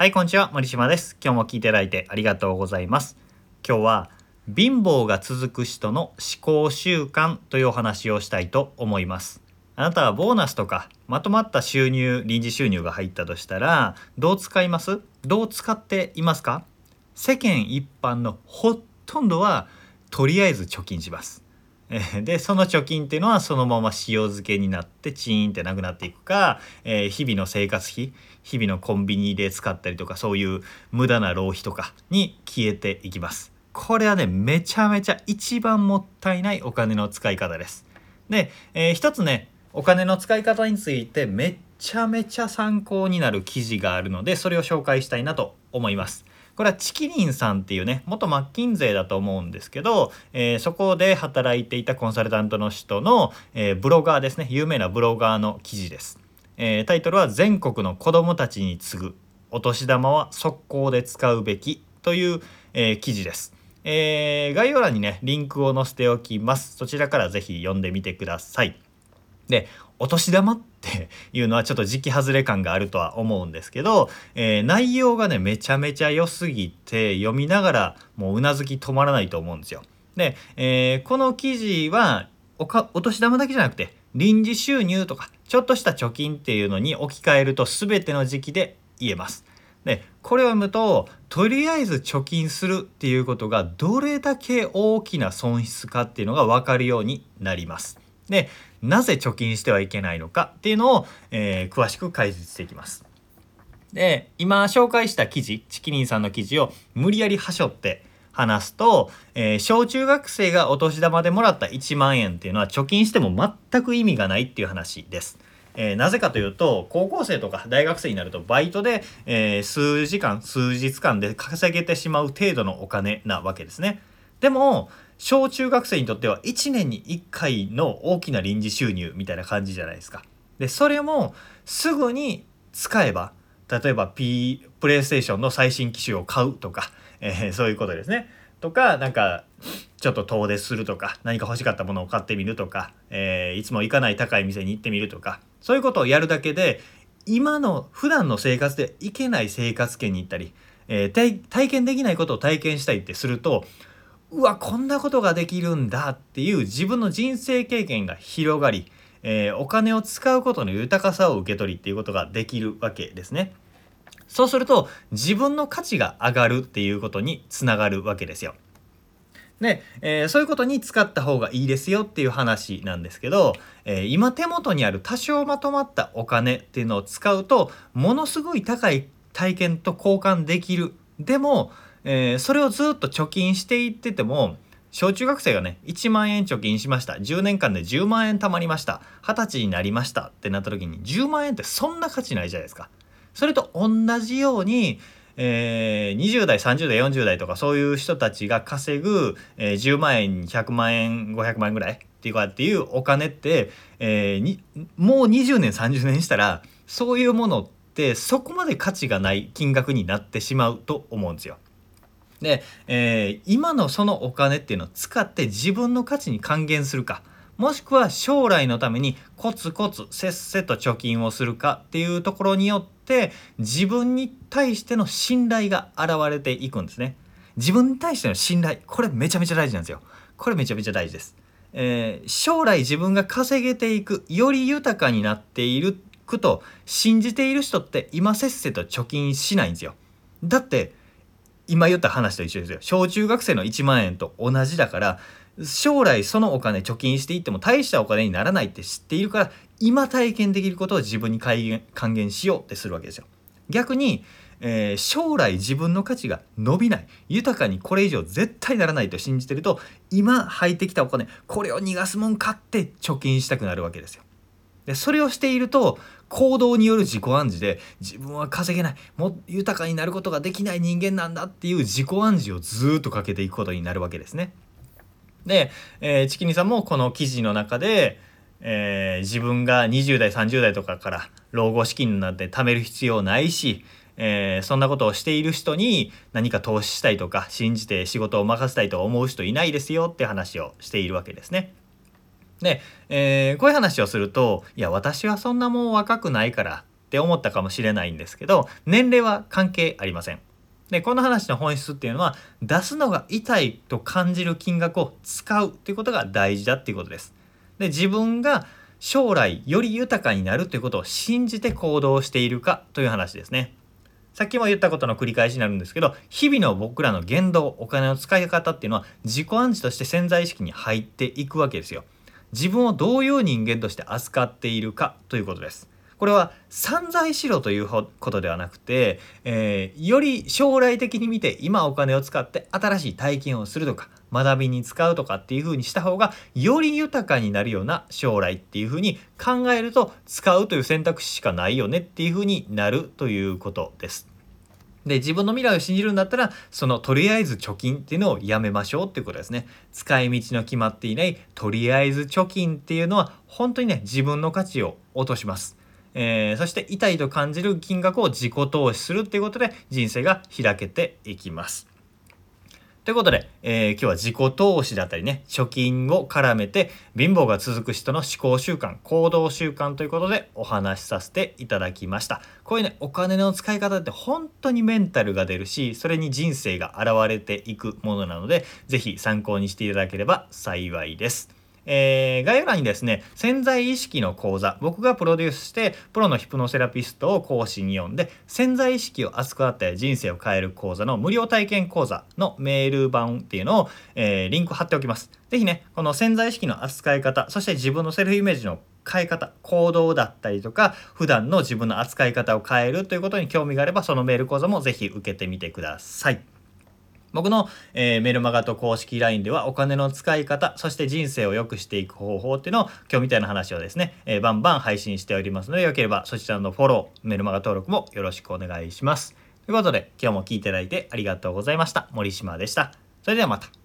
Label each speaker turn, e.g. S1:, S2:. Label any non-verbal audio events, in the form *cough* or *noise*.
S1: はい、こんにちは。森島です。今日も聞いていただいてありがとうございます。今日は貧乏が続く人の思考習慣というお話をしたいと思います。あなたはボーナスとかまとまった収入、臨時収入が入ったとしたらどう使います？どう使っていますか？世間一般のほとんどはとりあえず貯金します。えでその貯金っていうのはそのまま塩漬けになってチーンってなくなっていくか、えー日々の生活費日々のコンビニで使ったりとかそういう無駄な浪費とかに消えていきます。これはねめちゃめちゃ一番もったいないお金の使い方です。で、えー一つねお金の使い方についてめっちゃめちゃ参考になる記事があるのでそれを紹介したいなと思います。これはチキリンさんっていうね元マッキンゼーだと思うんですけど、えーそこで働いていたコンサルタントの人の、えーブロガーですね。有名なブロガーの記事です、えータイトルは「全国の子どもたちに次ぐお年玉は速攻で使うべき」という、え記事です、え概要欄にねリンクを載せておきます。そちらからぜひ読んでみてください。でお年玉って *laughs* いうのはちょっと時期外れ感があるとは思うんですけど、えー内容がねめちゃめちゃ良すぎて読みながらもううなずき止まらないと思うんですよ。で、えーこの記事はおかお年玉だけじゃなくて臨時収入とかちょっとした貯金っていうのに置き換えると全ての時期で言えます。でこれを読むととりあえず貯金するっていうことがどれだけ大きな損失かっていうのが分かるようになります。でなぜ貯金してはいけないのかっていうのを、えー詳しく解説していきます。で今紹介した記事チキリンさんの記事を無理やりはしょって話すと、えー小中学生がお年玉でもらった1万円っていうのは貯金しても全く意味がないっていう話です。えーなぜかというと高校生とか大学生になるとバイトで、えー数時間数日間で稼げてしまう程度のお金なわけですね。でも小中学生にとっては1年に1回の大きな臨時収入みたいな感じじゃないですか。でそれもすぐに使えば例えば P プレイステーションの最新機種を買うとか、えーそういうことですね。とかなんかちょっと遠出するとか何か欲しかったものを買ってみるとか、えーいつも行かない高い店に行ってみるとかそういうことをやるだけで今の普段の生活で行けない生活圏に行ったり、えー体体験できないことを体験したいってするとうわこんなことができるんだっていう自分の人生経験が広がり、えーお金を使うことの豊かさを受け取りっていうことができるわけですね。そうすると自分の価値が上がるっていうことにつながるわけですよ。で、えーそういうことに使った方がいいですよっていう話なんですけど、えー今手元にある多少まとまったお金っていうのを使うとものすごい高い体験と交換できる。でも、えーそれをずっと貯金していってても小中学生がね1万円貯金しました10年間で10万円貯まりました20歳になりましたってなった時に10万円ってそんな価値ないじゃないですか。それと同じように、えー20代30代40代とかそういう人たちが稼ぐ、えー10万円100万円500万円ぐらいっていうかっていうお金って、えーもう20年30年したらそういうものってそこまで価値がない金額になってしまうと思うんですよ。で、えー今のそのお金っていうのを使って自分の価値に還元するかもしくは将来のためにコツコツせっせと貯金をするかっていうところによって自分に対しての信頼が現れていくんですね。自分に対しての信頼これめちゃめちゃ大事なんですよ。これめちゃめちゃ大事です。えー将来自分が稼げていくより豊かになっているくと信じている人って今せっせと貯金しないんですよ。だって今言った話と一緒ですよ。小中学生の1万円と同じだから将来そのお金貯金していっても大したお金にならないって知っているから今体験できることを自分に還元しようってするわけですよ。逆に、えー将来自分の価値が伸びない豊かにこれ以上絶対ならないと信じてると今入ってきたお金これを逃がすもんかって貯金したくなるわけですよ。でそれをしていると行動による自己暗示で自分は稼げないもっと豊かになることができない人間なんだっていう自己暗示をずっとかけていくことになるわけですね。で、えーチキニさんもこの記事の中で、えー自分が20代30代とかから老後資金なんて貯める必要ないし、えーそんなことをしている人に何か投資したいとか信じて仕事を任せたいと思う人いないですよって話をしているわけですね。で、えーこういう話をすると「いや私はそんなもん若くないから」って思ったかもしれないんですけど年齢は関係ありません。でこの話の本質っていうのは出すのが痛いと感じる金額を使うっていうことが大事だっていうことです。で自分が将来より豊かになるということを信じて行動しているかという話ですね。さっきも言ったことの繰り返しになるんですけど日々の僕らの言動お金の使い方っていうのは自己暗示として潜在意識に入っていくわけですよ。自分をどういう人間として扱っているかということです。これは散財しろということではなくて、えー、より将来的に見て今お金を使って新しい体験をするとか学びに使うとかっていう風にした方がより豊かになるような将来っていう風に考えると使うという選択肢しかないよねっていう風になるということです。で自分の未来を信じるんだったらそのとりあえず貯金っていうのをやめましょうっていうことですね使い道の決まっていないとりあえず貯金っていうのは本当にね自分の価値を落としますえー、そして痛いと感じる金額を自己投資するっていうことで人生が開けていきます。ということで、えー、今日は自己投資だったりね、貯金を絡めて貧乏が続く人の思考習慣、行動習慣ということでお話しさせていただきました。こういうね、お金の使い方って本当にメンタルが出るし、それに人生が現れていくものなので、是非参考にしていただければ幸いです。えー、概要欄にですね潜在意識の講座僕がプロデュースしてプロのヒプノセラピストを講師に呼んで潜在意識を扱ったり人生を変える講座の無料体験講座のメール版っていうのを、えー、リンク貼っておきます。是非ねこの潜在意識の扱い方そして自分のセルフイメージの変え方行動だったりとか普段の自分の扱い方を変えるということに興味があればそのメール講座も是非受けてみてください。僕の、えー、メルマガと公式 LINE ではお金の使い方そして人生を良くしていく方法っていうのを今日みたいな話をですね、えー、バンバン配信しておりますのでよければそちらのフォローメルマガ登録もよろしくお願いします。ということで今日も聞いていただいてありがとうございました。森島でした。それではまた。